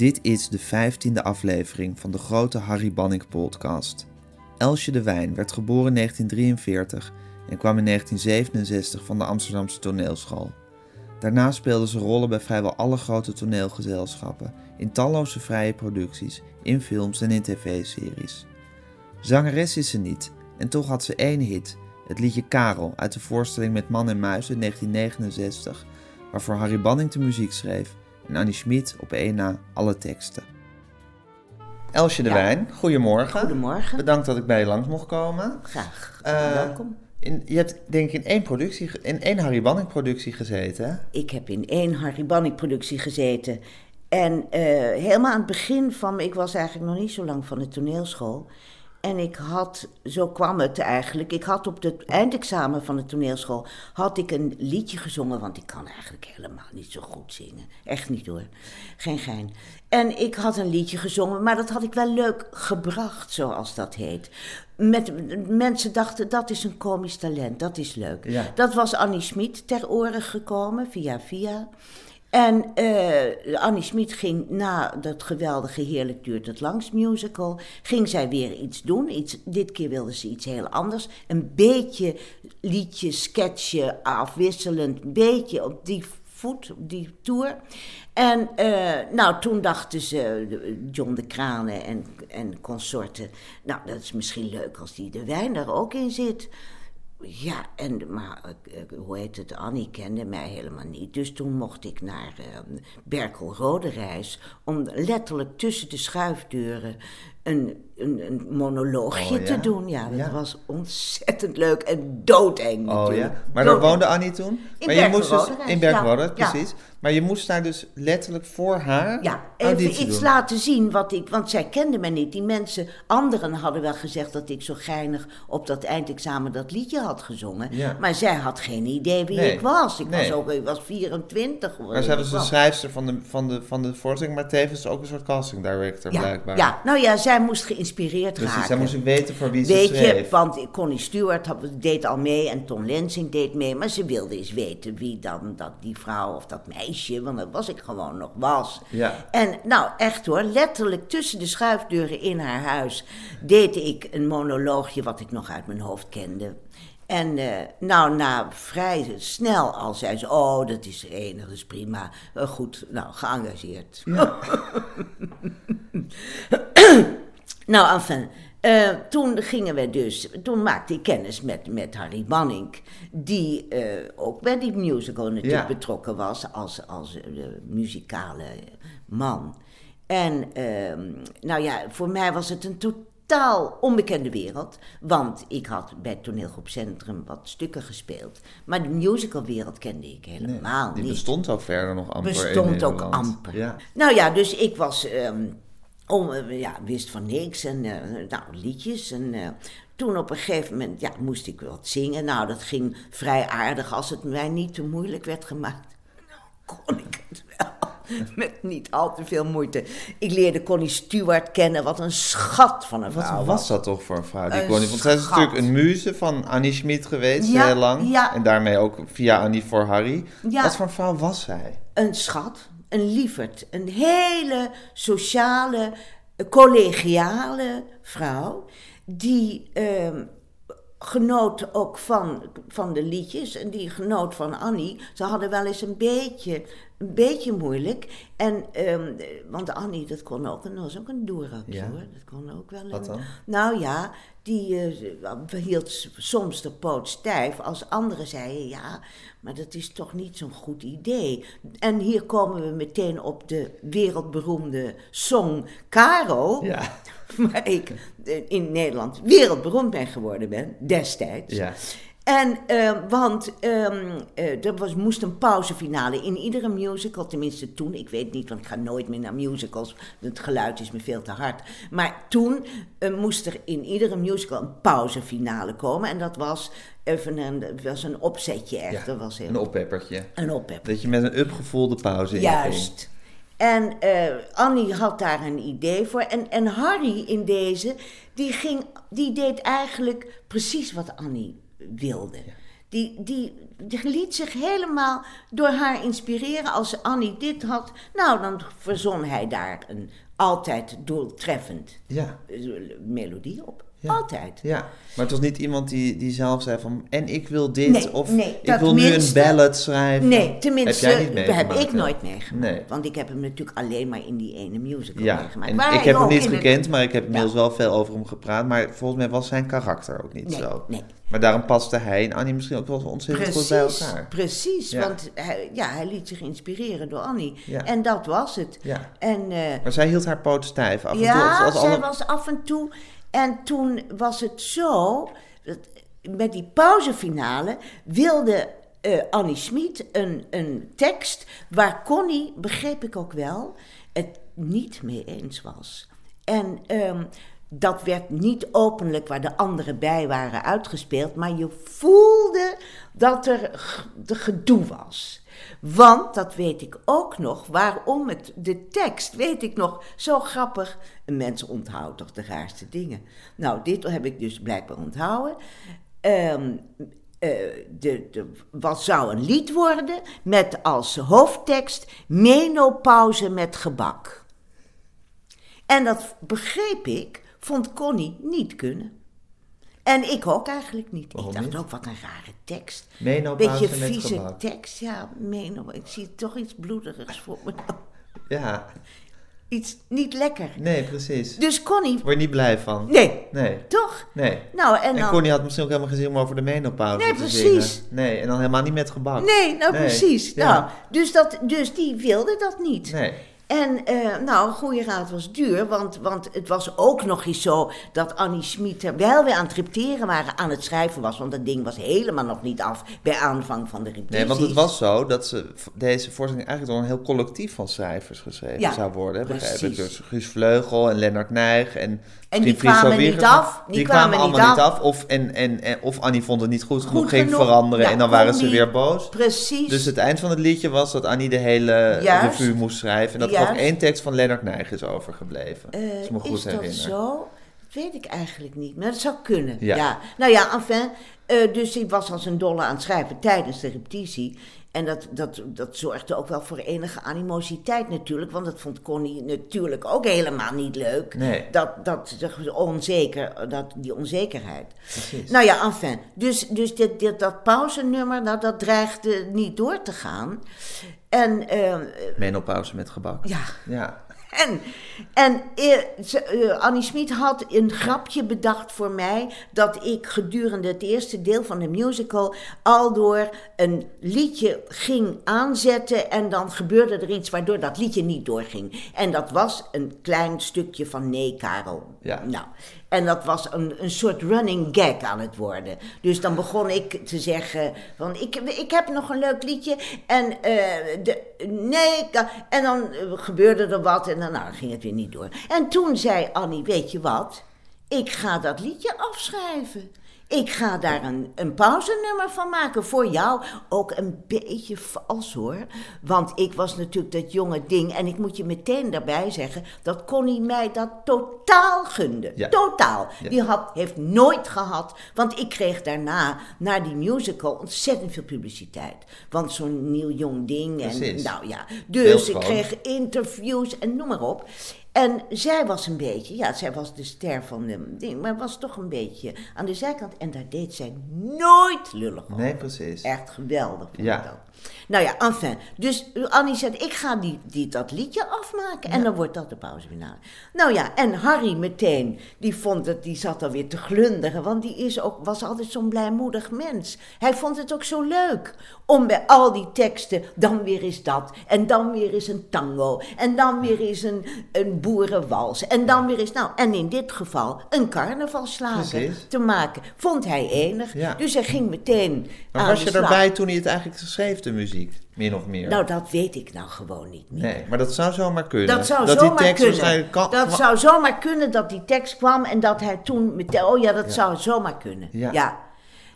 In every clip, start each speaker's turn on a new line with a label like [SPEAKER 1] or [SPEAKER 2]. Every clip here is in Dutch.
[SPEAKER 1] Dit is de vijftiende aflevering van de grote Harry Banning podcast. Elsje de Wijn werd geboren in 1943 en kwam in 1967 van de Amsterdamse toneelschool. Daarna speelde ze rollen bij vrijwel alle grote toneelgezelschappen, in talloze vrije producties, in films en in tv-series. Zangeres is ze niet, en toch had ze één hit, het liedje Karel uit de voorstelling met Man en Muis in 1969, waarvoor Harry Banning de muziek schreef en Annie Schmid op één na alle teksten. Elsje de
[SPEAKER 2] Ja.
[SPEAKER 1] Wijn, goedemorgen.
[SPEAKER 2] Goedemorgen.
[SPEAKER 1] Bedankt dat ik bij je langs mocht komen.
[SPEAKER 2] Graag.
[SPEAKER 1] Eh,
[SPEAKER 2] Welkom.
[SPEAKER 1] In, je hebt denk ik in één, productie, in één Harry Banning productie gezeten, hè?
[SPEAKER 2] Ik heb in één Harry Banning productie gezeten. En eh, helemaal aan het begin van... Ik was eigenlijk nog niet zo lang van de toneelschool. En ik had, zo kwam het eigenlijk... Ik had op het eindexamen van de toneelschool... had ik een liedje gezongen... want ik kan eigenlijk helemaal niet zo goed zingen. Echt niet hoor. Geen gein. En ik had een liedje gezongen... maar dat had ik wel leuk gebracht, zoals dat heet. Met, mensen dachten, dat is een komisch talent. Dat is leuk.
[SPEAKER 1] Ja.
[SPEAKER 2] Dat was Annie Schmid ter oren gekomen, via via. En eh, Annie Schmid ging na dat geweldige Heerlijk duurt het langs musical... ging zij weer iets doen. Iets, dit keer wilde ze iets heel anders. Een beetje liedje, sketchje, afwisselend. Een beetje op die voet, op die tour. En eh, nou, toen dachten ze, John de Kranen en, en consorten... nou, dat is misschien leuk als die de wijn daar ook in zit... Ja, en, maar eh, eh, hoe heet het, Annie kende mij helemaal niet. Dus toen mocht ik naar eh, Berkel om letterlijk tussen de schuifdeuren een, een, een monoloogje
[SPEAKER 1] Oh, ja?
[SPEAKER 2] te doen. Ja, dat
[SPEAKER 1] Ja.
[SPEAKER 2] was ontzettend leuk en doodeng
[SPEAKER 1] Oh
[SPEAKER 2] natuurlijk.
[SPEAKER 1] ja, maar daar
[SPEAKER 2] Doodeng.
[SPEAKER 1] woonde Annie toen?
[SPEAKER 2] In
[SPEAKER 1] maar je moest dus in precies. Maar je moest daar dus letterlijk voor haar
[SPEAKER 2] Ja, even iets
[SPEAKER 1] doen.
[SPEAKER 2] laten zien wat ik. Want zij kende me niet. Die mensen, anderen hadden wel gezegd dat ik zo geinig op dat eindexamen dat liedje had gezongen.
[SPEAKER 1] Ja.
[SPEAKER 2] Maar zij had geen idee wie
[SPEAKER 1] Nee,
[SPEAKER 2] ik was. Ik was ook ik was 24.
[SPEAKER 1] Maar zij was de schrijfster van de, van de, van de voorstelling, maar tevens ook een soort casting director
[SPEAKER 2] ja,
[SPEAKER 1] blijkbaar.
[SPEAKER 2] ja, nou ja, zij moest geïnspireerd
[SPEAKER 1] Precies,
[SPEAKER 2] raken.
[SPEAKER 1] zij moest weten voor wie ze
[SPEAKER 2] Weet je, want Connie Stewart had- deed al mee en Ton Lensing deed mee. Maar ze wilde eens weten wie dan dat, die vrouw of dat meisje, want dat was ik gewoon nog, was.
[SPEAKER 1] Ja.
[SPEAKER 2] En nou, echt hoor, letterlijk tussen de schuifdeuren in haar huis deed ik een monoloogje wat ik nog uit mijn hoofd kende. En eh, nou, na vrij snel al zei ze, oh, dat is enig, dat is prima. Eh, goed, nou, geëngageerd. Nou, enfin. eh, toen gingen we dus, toen maakte ik kennis met, met Harry Banning, die eh, ook bij die musical natuurlijk
[SPEAKER 1] Ja.
[SPEAKER 2] betrokken was als, als eh, muzikale man. En ehm, nou ja, voor mij was het een totaal onbekende wereld, want ik had bij Toneelgroep Centrum wat stukken gespeeld, maar de musicalwereld kende ik helemaal
[SPEAKER 1] Die
[SPEAKER 2] niet
[SPEAKER 1] bestond ook verder nog amper in
[SPEAKER 2] bestond ook amper.
[SPEAKER 1] Ja.
[SPEAKER 2] Nou ja, dus ik was, ehm, om, eh, ja, wist van niks en eh, nou, liedjes. En eh, toen op een gegeven moment ja, moest ik wat zingen. Nou, dat ging vrij aardig als het mij niet te moeilijk werd gemaakt. Nou, kon ik het wel. Met niet al te veel moeite. Ik leerde Connie Stewart kennen, wat een schat van een vrouw
[SPEAKER 1] Wat was dat toch voor een vrouw? Die
[SPEAKER 2] Een
[SPEAKER 1] Connie? Want zij is natuurlijk een muze van Annie Schmid geweest
[SPEAKER 2] Ja,
[SPEAKER 1] heel lang.
[SPEAKER 2] ja.
[SPEAKER 1] En daarmee ook via Annie voor Harry.
[SPEAKER 2] Ja.
[SPEAKER 1] Wat voor een vrouw was zij?
[SPEAKER 2] een schat, een lieverd, een hele sociale, collegiale vrouw. Die ehm, genoot ook van, van de liedjes en die genoot van Annie. Ze hadden wel eens een beetje, een beetje moeilijk. En, ehm, want Annie, dat kon ook, dat was ook een doerak
[SPEAKER 1] Ja.
[SPEAKER 2] hoor. Dat kon ook wel
[SPEAKER 1] Wat
[SPEAKER 2] een-
[SPEAKER 1] dan?
[SPEAKER 2] nou ja, die eh, hield soms de poot stijf als anderen zeiden ja, maar dat is toch niet zo'n goed idee. En hier komen we meteen op de wereldberoemde song Caro,
[SPEAKER 1] Ja.
[SPEAKER 2] waar ik eh, in Nederland wereldberoemd ben geworden ben, destijds.
[SPEAKER 1] Ja.
[SPEAKER 2] En, eh, want ehm, eh, er was, moest een pauzefinale in iedere musical, tenminste toen, ik weet niet, want ik ga nooit meer naar musicals, het geluid is me veel te hard. Maar toen eh, moest er in iedere musical een pauzefinale komen en dat was even een, was een opzetje echt,
[SPEAKER 1] Ja,
[SPEAKER 2] dat was heel,
[SPEAKER 1] Een oppeppertje.
[SPEAKER 2] een oppep.
[SPEAKER 1] Dat je met een upgevoelde pauze inging.
[SPEAKER 2] Juist. En eh, Annie had daar een idee voor. En, en Harry in deze, die, ging, die deed eigenlijk precies wat Annie wilde. Die, die, die liet zich helemaal door haar inspireren. Als Annie dit had, nou, dan verzon hij daar een altijd doeltreffend
[SPEAKER 1] Ja,
[SPEAKER 2] eh, melodie op.
[SPEAKER 1] Ja.
[SPEAKER 2] Altijd.
[SPEAKER 1] ja. Maar het was niet iemand die, die zelf zei van... En ik wil dit,
[SPEAKER 2] Nee,
[SPEAKER 1] of
[SPEAKER 2] nee,
[SPEAKER 1] ik wil nu een ballad schrijven.
[SPEAKER 2] Nee, tenminste,
[SPEAKER 1] Heb jij niet
[SPEAKER 2] heb ik nooit meegemaakt.
[SPEAKER 1] Nee.
[SPEAKER 2] Want ik heb hem natuurlijk alleen maar in die ene musical
[SPEAKER 1] Ja,
[SPEAKER 2] meegemaakt.
[SPEAKER 1] en ik heb hem niet gekend, maar ik heb inmiddels
[SPEAKER 2] Ja.
[SPEAKER 1] wel veel over hem gepraat. Maar volgens mij was zijn karakter ook niet
[SPEAKER 2] Nee,
[SPEAKER 1] zo.
[SPEAKER 2] nee.
[SPEAKER 1] Maar daarom paste hij en Annie misschien ook wel ontzettend goed bij elkaar.
[SPEAKER 2] precies.
[SPEAKER 1] Ja.
[SPEAKER 2] Want hij, ja, hij liet zich inspireren door Annie.
[SPEAKER 1] Ja.
[SPEAKER 2] En dat was het.
[SPEAKER 1] Ja.
[SPEAKER 2] En, eh,
[SPEAKER 1] Maar zij hield haar poot stijf af en toe.
[SPEAKER 2] ja,
[SPEAKER 1] als-
[SPEAKER 2] zij
[SPEAKER 1] alle-
[SPEAKER 2] was af en toe. En toen was het zo. Met die pauzefinale wilde eh, Annie Schmid een, een tekst waar Connie, begreep ik ook wel, het niet mee eens was. En ehm, dat werd niet openlijk waar de anderen bij waren uitgespeeld, maar je voelde dat er gedoe was. Want, dat weet ik ook nog, waarom het, de tekst, weet ik nog, zo grappig. Een mens onthoudt toch de raarste dingen. Nou, dit heb ik dus blijkbaar onthouden. De, de, wat zou een lied worden met als hoofdtekst menopauze met gebak. En dat begreep ik, vond Connie niet kunnen. En ik ook eigenlijk niet.
[SPEAKER 1] Waarom
[SPEAKER 2] ik dacht
[SPEAKER 1] niet?
[SPEAKER 2] ook, wat een rare tekst.
[SPEAKER 1] Menopauze
[SPEAKER 2] Beetje vieze
[SPEAKER 1] gebak.
[SPEAKER 2] tekst, ja, meno. Ik zie toch iets bloederigs voor me.
[SPEAKER 1] Ja,
[SPEAKER 2] Iets niet lekker.
[SPEAKER 1] nee, precies.
[SPEAKER 2] Dus Connie,
[SPEAKER 1] Word je niet blij van?
[SPEAKER 2] nee,
[SPEAKER 1] Nee.
[SPEAKER 2] toch?
[SPEAKER 1] Nee.
[SPEAKER 2] Nou, en
[SPEAKER 1] En
[SPEAKER 2] dan...
[SPEAKER 1] Connie had misschien ook helemaal geen zin om over de menopauze
[SPEAKER 2] Nee,
[SPEAKER 1] te
[SPEAKER 2] precies.
[SPEAKER 1] zingen. Nee, en dan helemaal niet met gebak.
[SPEAKER 2] Nee, nou
[SPEAKER 1] Nee,
[SPEAKER 2] precies.
[SPEAKER 1] ja.
[SPEAKER 2] Nou, dus, dat, dus die wilde dat niet.
[SPEAKER 1] Nee.
[SPEAKER 2] En eh, nou, een goede raad was duur, want, want het was ook nog eens zo dat Annie Schmid, terwijl we aan het repeteren waren, aan het schrijven was. Want dat ding was helemaal nog niet af bij aanvang van de repetities.
[SPEAKER 1] Nee, want het was zo dat ze deze voorstelling eigenlijk door een heel collectief van schrijvers geschreven
[SPEAKER 2] Ja,
[SPEAKER 1] zou worden. Begrijp ik. Dus Guus Vleugel en Lennart Nijg en...
[SPEAKER 2] En die kwamen niet af.
[SPEAKER 1] Die,
[SPEAKER 2] Die
[SPEAKER 1] kwamen, allemaal niet
[SPEAKER 2] af.
[SPEAKER 1] af. Of, en, en, en, of Annie vond het niet goed, genoeg,
[SPEAKER 2] Goed
[SPEAKER 1] ging
[SPEAKER 2] genoeg.
[SPEAKER 1] veranderen
[SPEAKER 2] Ja,
[SPEAKER 1] en dan waren ze weer boos.
[SPEAKER 2] Precies.
[SPEAKER 1] Dus het eind van het liedje was dat Annie de hele
[SPEAKER 2] Juist.
[SPEAKER 1] revue moest schrijven. En dat er
[SPEAKER 2] Juist.
[SPEAKER 1] één tekst van Lennart Nijg is overgebleven.
[SPEAKER 2] Eh,
[SPEAKER 1] me goed
[SPEAKER 2] is dat zo? Dat weet ik eigenlijk niet, maar dat zou kunnen.
[SPEAKER 1] Ja.
[SPEAKER 2] Ja. Nou ja, enfin, eh, dus ik was als een dolle aan het schrijven tijdens de repetitie. En dat, dat, dat zorgde ook wel voor enige animositeit natuurlijk. Want dat vond Connie natuurlijk ook helemaal niet leuk.
[SPEAKER 1] Nee.
[SPEAKER 2] Dat, dat, dat onzeker, dat, die onzekerheid.
[SPEAKER 1] Precies.
[SPEAKER 2] Nou ja, enfin. Dus, dus dit, dit, dat pauzenummer, nou, dat dreigde niet door te gaan. En eh,
[SPEAKER 1] Menopauze met gebak.
[SPEAKER 2] ja,
[SPEAKER 1] Ja.
[SPEAKER 2] en, en eh, eh, Annie Schmid had een grapje bedacht voor mij dat ik gedurende het eerste deel van de musical al door een liedje ging aanzetten en dan gebeurde er iets waardoor dat liedje niet doorging. En dat was een klein stukje van Nee Karel.
[SPEAKER 1] Ja.
[SPEAKER 2] Nou, en dat was een, een soort running gag aan het worden. Dus dan begon ik te zeggen: van ik, ik heb nog een leuk liedje. En, eh, de, nee, en dan gebeurde er wat en dan nou, ging het weer niet door. En toen zei Annie: Weet je wat? Ik ga dat liedje afschrijven. Ik ga daar een, een pauzenummer van maken voor jou. Ook een beetje vals hoor. Want ik was natuurlijk dat jonge ding. En ik moet je meteen daarbij zeggen dat Connie mij dat totaal gunde.
[SPEAKER 1] Ja.
[SPEAKER 2] Totaal.
[SPEAKER 1] Ja.
[SPEAKER 2] Die had, heeft nooit gehad. Want ik kreeg daarna, na die musical, ontzettend veel publiciteit. Want zo'n nieuw jong ding. En,
[SPEAKER 1] Precies.
[SPEAKER 2] nou ja.
[SPEAKER 1] Heel
[SPEAKER 2] Dus ik kreeg interviews en noem maar op. En zij was een beetje, ja, zij was de ster van de ding, maar was toch een beetje aan de zijkant. En daar deed zij nooit lullig over.
[SPEAKER 1] Nee, precies.
[SPEAKER 2] Echt geweldig vond
[SPEAKER 1] Ja.
[SPEAKER 2] ik dat. Nou ja, enfin. Dus Annie zei, ik ga die, die, dat liedje afmaken en dan wordt dat de pauzefinale. Nou ja, en Harry meteen, die vond het, die zat alweer te glunderen, want die is ook, was altijd zo'n blijmoedig mens. Hij vond het ook zo leuk om bij al die teksten, dan weer is dat, en dan weer is een tango, en dan weer is een, een boerenwals, en dan weer is, nou, en in dit geval een carnavalslager te maken. Vond hij enig.
[SPEAKER 1] Ja.
[SPEAKER 2] Dus hij ging meteen
[SPEAKER 1] Maar
[SPEAKER 2] aan
[SPEAKER 1] was je erbij toen hij het eigenlijk schreef, de muziek? Min of meer?
[SPEAKER 2] Nou, dat weet ik nou gewoon niet meer.
[SPEAKER 1] nee, maar dat zou zomaar kunnen.
[SPEAKER 2] Dat zou zomaar
[SPEAKER 1] tekst
[SPEAKER 2] kunnen.
[SPEAKER 1] waarschijnlijk kan-
[SPEAKER 2] dat zou zomaar kunnen dat die tekst kwam en dat hij toen meteen... Oh ja, dat
[SPEAKER 1] Ja.
[SPEAKER 2] zou zomaar kunnen.
[SPEAKER 1] Ja.
[SPEAKER 2] Ja.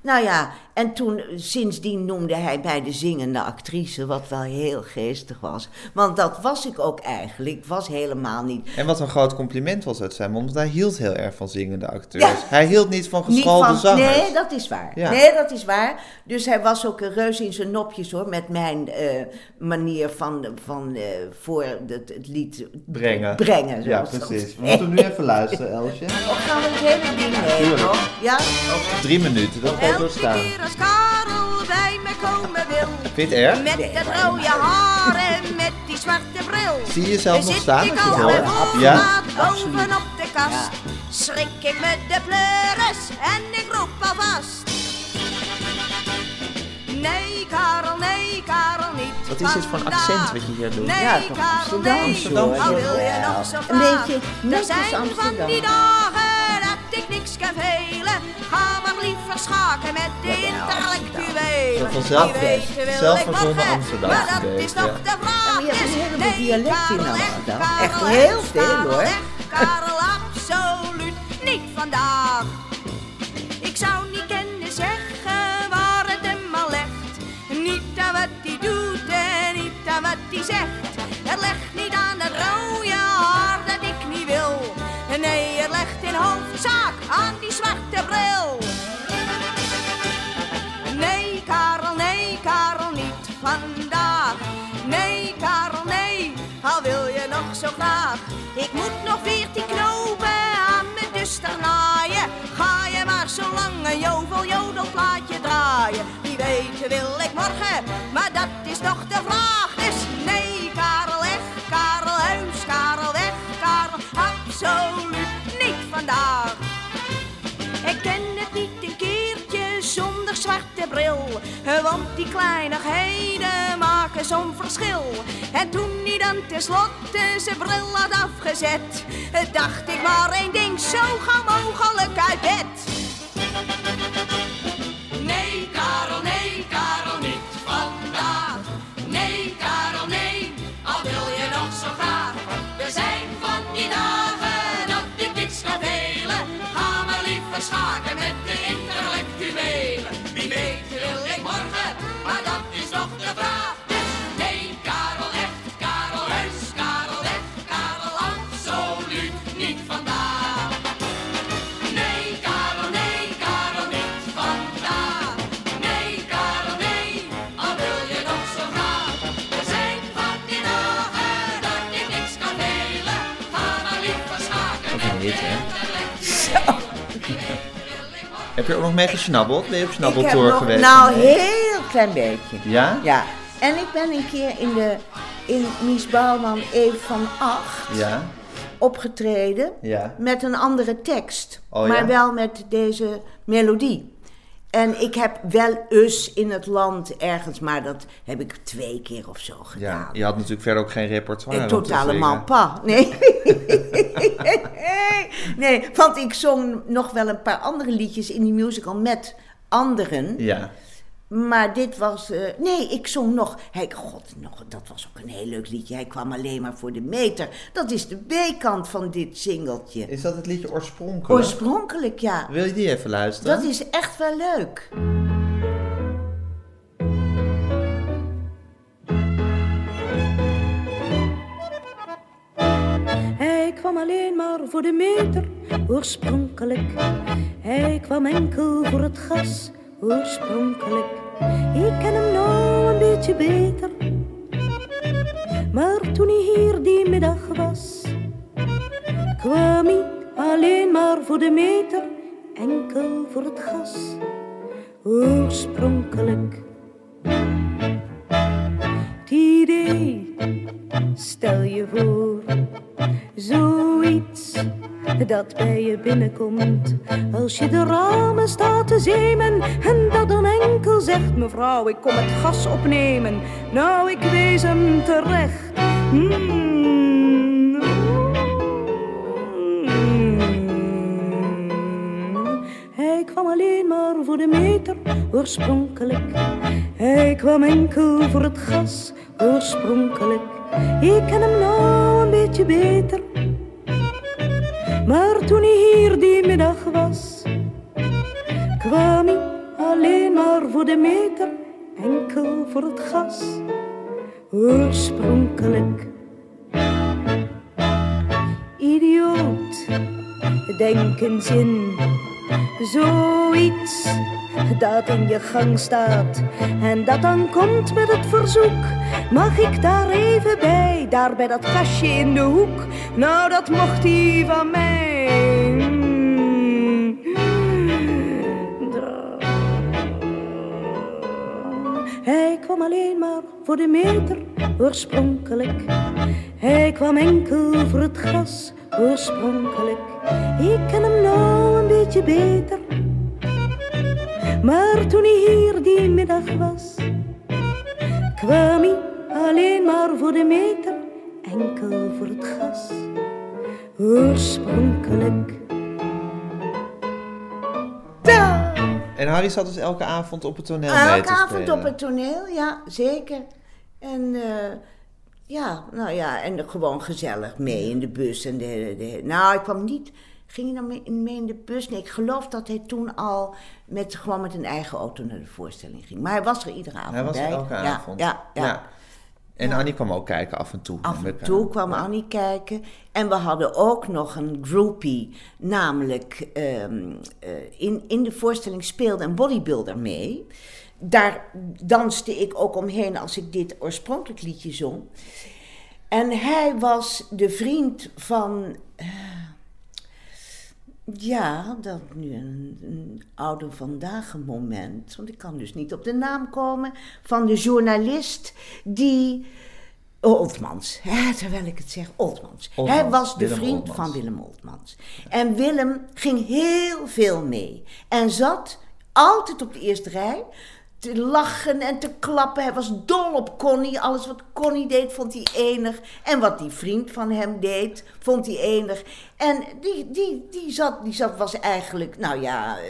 [SPEAKER 2] Nou ja, en toen, sindsdien noemde hij mij de zingende actrice, wat wel heel geestig was. Want dat was ik ook eigenlijk. Ik was helemaal niet.
[SPEAKER 1] En wat een groot compliment was uit zijn mond, want hij hield heel erg van zingende acteurs.
[SPEAKER 2] Ja.
[SPEAKER 1] Hij hield niet van
[SPEAKER 2] Niet
[SPEAKER 1] geschoolde
[SPEAKER 2] van,
[SPEAKER 1] zangers.
[SPEAKER 2] nee, dat is waar.
[SPEAKER 1] Ja.
[SPEAKER 2] Nee, dat is waar. Dus hij was ook een reus in zijn nopjes hoor, met mijn eh, manier van, van eh, voor het, het lied
[SPEAKER 1] Brengen.
[SPEAKER 2] brengen.
[SPEAKER 1] Ja, precies. We moeten nu even luisteren, Elsje.
[SPEAKER 2] Of gaan we het hele ding heen? Ja?
[SPEAKER 1] Drie minuten, dat
[SPEAKER 3] Elke
[SPEAKER 1] doorstaan.
[SPEAKER 3] Als Karel bij me komen wil.
[SPEAKER 1] Vind je het erg?
[SPEAKER 3] Met dat rode haar en met die zwarte bril.
[SPEAKER 1] Zie je jezelf nog staan
[SPEAKER 3] ik
[SPEAKER 1] als je het
[SPEAKER 3] voorbaat
[SPEAKER 1] Ja?
[SPEAKER 3] bovenop de kast. Schrik ik met de pleuris en ik roep alvast. Nee, Karel, nee, Karel, niet
[SPEAKER 1] Wat is dit voor een accent wat je hier doet?
[SPEAKER 3] Nee,
[SPEAKER 2] Ja, toch
[SPEAKER 3] Karel,
[SPEAKER 2] Amsterdamse,
[SPEAKER 3] nee,
[SPEAKER 1] hoor.
[SPEAKER 3] al wil je nog zo
[SPEAKER 2] Een beetje
[SPEAKER 3] Er
[SPEAKER 2] netjes
[SPEAKER 3] zijn van
[SPEAKER 2] Amsterdam.
[SPEAKER 3] die dagen dat ik niks kan velen. Ga maar liever schaken met de intellectuelen.
[SPEAKER 1] Zo
[SPEAKER 3] wil ik
[SPEAKER 1] zelfverzonnen Amsterdam
[SPEAKER 3] Maar dat is nog
[SPEAKER 1] ja.
[SPEAKER 3] de vraag.
[SPEAKER 2] Ja, maar je hebt een
[SPEAKER 3] is,
[SPEAKER 2] heleboel
[SPEAKER 3] nee,
[SPEAKER 2] dialecten in
[SPEAKER 3] Karel, echt,
[SPEAKER 2] Amsterdam.
[SPEAKER 3] Karel,
[SPEAKER 2] Echt heel veel, hoor.
[SPEAKER 3] echt, Karel, absoluut niet vandaag. In hoofdzaak aan die zwarte bril. Nee, Karel, nee, Karel, niet vandaag. Nee, Karel, nee, al wil je nog zo graag. Ik moet nog veertien knopen aan mijn duster naaien. Ga je maar zo lang een jovel jodelplaatje draaien. Wie weet wil ik morgen, maar dat is nog de vraag. Want die kleinigheden maken zo'n verschil. En toen hij dan tenslotte zijn bril had afgezet, dacht ik maar één ding, zo gauw mogelijk uit bed.
[SPEAKER 1] Heb je ook nog mee gesnabbeld? Ben je op snabbeltour geweest?
[SPEAKER 2] nou, heel klein beetje.
[SPEAKER 1] Ja?
[SPEAKER 2] Ja. En ik ben een keer in de in Mies Bouwman Eve van Acht
[SPEAKER 1] Ja?
[SPEAKER 2] opgetreden
[SPEAKER 1] Ja.
[SPEAKER 2] met een andere tekst,
[SPEAKER 1] Oh,
[SPEAKER 2] maar
[SPEAKER 1] ja?
[SPEAKER 2] wel met deze melodie. En ik heb wel us in het land ergens, maar dat heb ik twee keer of zo
[SPEAKER 1] Ja,
[SPEAKER 2] gedaan.
[SPEAKER 1] je had natuurlijk verder ook geen repertoire.
[SPEAKER 2] Ik totaal helemaal pa. Nee. nee, want ik zong nog wel een paar andere liedjes in die musical met anderen.
[SPEAKER 1] Ja.
[SPEAKER 2] Maar dit was. eh, nee, ik zong nog. Hij, God, nog, dat was ook een heel leuk liedje. Hij kwam alleen maar voor de meter. Dat is de B-kant van dit singeltje.
[SPEAKER 1] Is dat het liedje oorspronkelijk?
[SPEAKER 2] Oorspronkelijk, ja.
[SPEAKER 1] Wil je die even luisteren?
[SPEAKER 2] Dat is echt wel leuk.
[SPEAKER 4] Hij kwam alleen maar voor de meter, oorspronkelijk. Hij kwam enkel voor het gas, oorspronkelijk. Ik ken hem nou een beetje beter. Maar toen hij hier die middag was, kwam hij alleen maar voor de meter, enkel voor het gas, oorspronkelijk. Het idee, stel je voor, zoiets dat bij je binnenkomt. Als je de ramen staat te zemen en dat dan enkel zegt: Mevrouw, ik kom het gas opnemen. Nou, ik wees hem terecht. Mm. Hij kwam alleen maar voor de meter, oorspronkelijk. Hij kwam enkel voor het gas, oorspronkelijk. Ik ken hem nou een beetje beter. Maar toen hij hier die middag was, kwam hij alleen maar
[SPEAKER 3] voor de meter, enkel voor het gas. Oorspronkelijk. Idioot, denk eens in. Zoiets dat in je gang staat en dat dan komt met het verzoek. Mag ik daar even bij, daar bij dat kastje in de hoek? Nou, dat mocht hij van mij. Hij kwam alleen maar voor de meter, oorspronkelijk. Hij kwam enkel voor het gras, oorspronkelijk. Ik ken hem nou een beetje beter. Maar toen hij hier die middag was, kwam hij alleen maar voor de meter, enkel voor het gas, oorspronkelijk.
[SPEAKER 1] En Harry zat dus elke avond op het toneel mee te
[SPEAKER 2] Elke avond op het toneel, ja, zeker. En eh, ja, nou ja, en gewoon gezellig mee in de bus. En de, de, nou, ik kwam niet, ging je dan mee, mee in de bus? Nee, ik geloof dat hij toen al met, gewoon met een eigen auto naar de voorstelling ging. Maar hij was er iedere avond
[SPEAKER 1] Hij was er elke
[SPEAKER 2] ja,
[SPEAKER 1] avond.
[SPEAKER 2] Ja, ja.
[SPEAKER 1] En Annie kwam ook kijken af en toe.
[SPEAKER 2] Af en toe
[SPEAKER 1] aan.
[SPEAKER 2] kwam Annie kijken. En we hadden ook nog een groupie. Namelijk ehm, eh, in, in de voorstelling speelde een bodybuilder mee. Daar danste ik ook omheen als ik dit oorspronkelijk liedje zong. En hij was de vriend van. eh, ja, dat nu een, een oude vandaag moment. Want ik kan dus niet op de naam komen. Van de journalist die. Oltmans, hè, terwijl ik het zeg, Oltmans.
[SPEAKER 1] Oltmans,
[SPEAKER 2] Hij was de
[SPEAKER 1] Willem
[SPEAKER 2] vriend
[SPEAKER 1] Oltmans.
[SPEAKER 2] van Willem Oltmans. En Willem ging heel veel mee. En zat altijd op de eerste rij te lachen en te klappen. Hij was dol op Connie. Alles wat Connie deed, vond hij enig. En wat die vriend van hem deed, vond hij enig. En die, die, die, zat, die zat, was eigenlijk, nou ja, eh,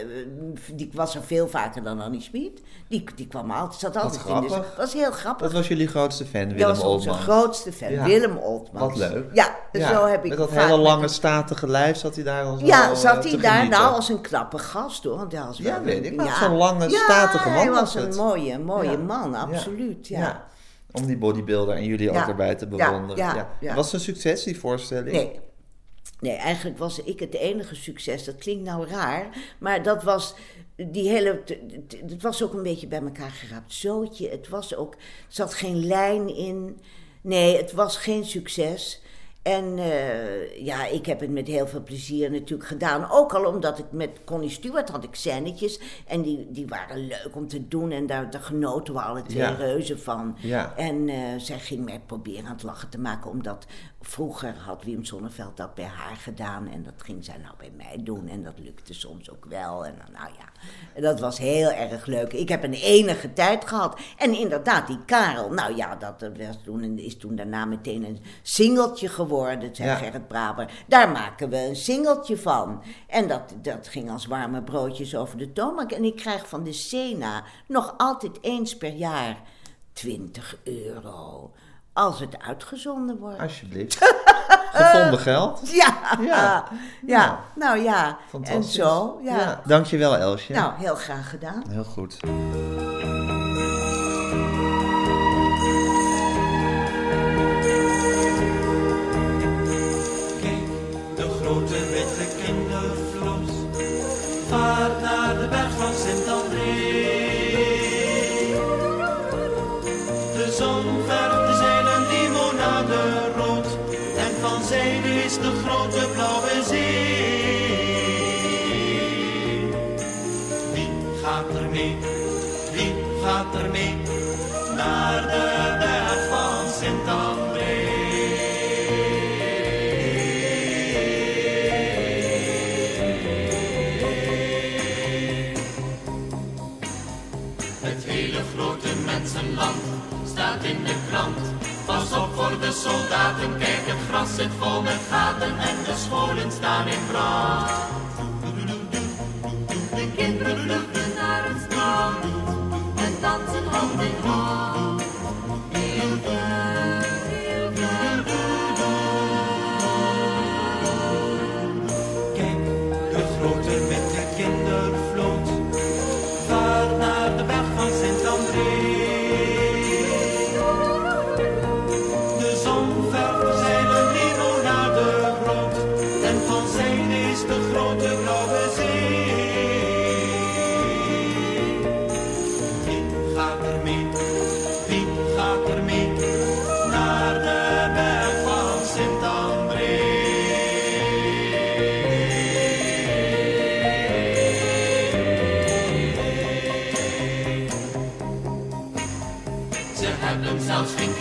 [SPEAKER 2] die was er veel vaker dan Annie Schmid. Die, die kwam altijd, zat altijd in de...
[SPEAKER 1] grappig.
[SPEAKER 2] Dat was heel grappig.
[SPEAKER 1] Dat was jullie grootste fan, Willem
[SPEAKER 2] Dat was onze
[SPEAKER 1] Oltman.
[SPEAKER 2] grootste fan,
[SPEAKER 1] Ja.
[SPEAKER 2] Willem Oltmans.
[SPEAKER 1] Wat leuk.
[SPEAKER 2] Ja, zo heb ik
[SPEAKER 1] Met dat hele lange statige lijf zat hij daar zo
[SPEAKER 2] Ja,
[SPEAKER 1] eh,
[SPEAKER 2] zat
[SPEAKER 1] te
[SPEAKER 2] hij daar nou als een knappe gast hoor. Want hij was
[SPEAKER 1] Ja, weet ik wel.
[SPEAKER 2] ja.
[SPEAKER 1] Zo'n lange,
[SPEAKER 2] Ja,
[SPEAKER 1] statige man
[SPEAKER 2] hij
[SPEAKER 1] was
[SPEAKER 2] was een
[SPEAKER 1] het.
[SPEAKER 2] mooie, mooie
[SPEAKER 1] Ja.
[SPEAKER 2] man, absoluut. Ja.
[SPEAKER 1] Om die bodybuilder en jullie ook
[SPEAKER 2] Ja.
[SPEAKER 1] erbij te
[SPEAKER 2] Ja,
[SPEAKER 1] bewonderen.
[SPEAKER 2] ja, ja.
[SPEAKER 1] Was het een succes, die voorstelling?
[SPEAKER 2] Nee. Nee, eigenlijk was ik het enige succes. Dat klinkt nou raar, maar dat was die hele. Het was ook een beetje bij elkaar geraapt zootje. Het was ook. Er zat geen lijn in. Nee, het was geen succes. En eh, ja, ik heb het met heel veel plezier natuurlijk gedaan. Ook al omdat ik met Connie Stewart had ik scènetjes. En die, die waren leuk om te doen. En daar, daar genoten we alle twee
[SPEAKER 1] Ja.
[SPEAKER 2] reuze van.
[SPEAKER 1] Ja.
[SPEAKER 2] En eh, zij ging mij proberen aan het lachen te maken. Omdat vroeger had Wim Sonneveld dat bij haar gedaan. En dat ging zij nou bij mij doen. En dat lukte soms ook wel. En dan, nou ja, dat was heel erg leuk. Ik heb een enige tijd gehad. En inderdaad, die Karel. Nou ja, dat was toen, is toen daarna meteen een singeltje geworden. Zei
[SPEAKER 1] Ja.
[SPEAKER 2] Gerrit Braber. Daar maken we een singeltje van. En dat, dat ging als warme broodjes over de toonbank. En ik krijg van de Sena nog altijd eens per jaar 20 euro. Als het uitgezonden wordt.
[SPEAKER 1] Alsjeblieft. Gevonden geld.
[SPEAKER 2] Ja,
[SPEAKER 1] Ja.
[SPEAKER 2] ja, nou ja. En
[SPEAKER 1] Fantastisch.
[SPEAKER 2] zo, ja.
[SPEAKER 1] Dankjewel, Elsje.
[SPEAKER 2] Nou, heel graag gedaan.
[SPEAKER 1] Heel goed.
[SPEAKER 5] Kijk het gras zit vol met gaten en de scholen staan in brand. something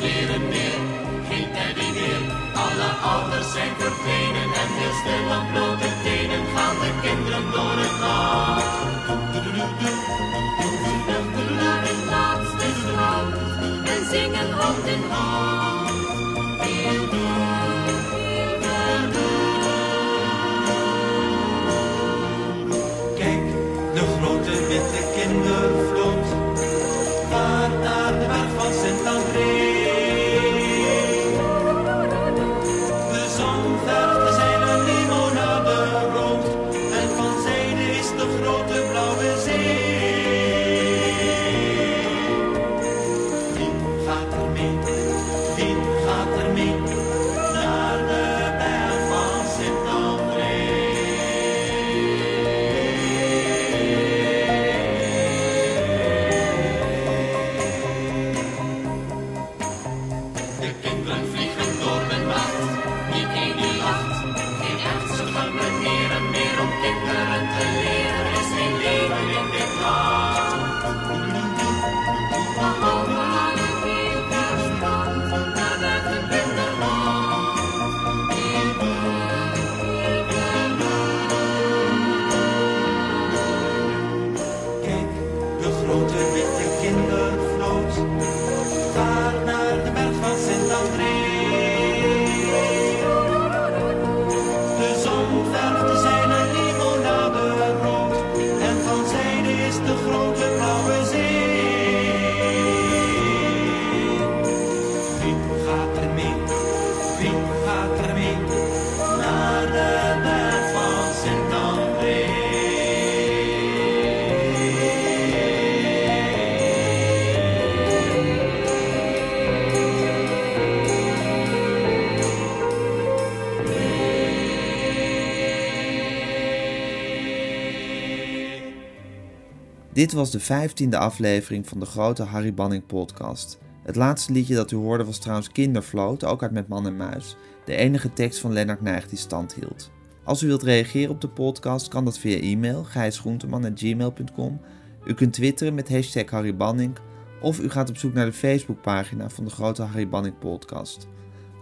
[SPEAKER 1] Dit was de vijftiende aflevering van de grote Harry Banning podcast. Het laatste liedje dat u hoorde was trouwens Kindervloot, ook uit Met Man en Muis. De enige tekst van Lennart Nijg die stand hield. Als u wilt reageren op de podcast kan dat via e-mail gijsgroenteman.gmail.com. U kunt twitteren met hashtag Harry Banning of u gaat op zoek naar de Facebookpagina van de grote Harry Banning podcast.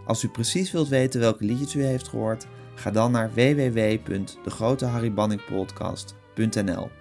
[SPEAKER 1] Als u precies wilt weten welke liedjes u heeft gehoord, ga dan naar www.degroteharrybanningpodcast.nl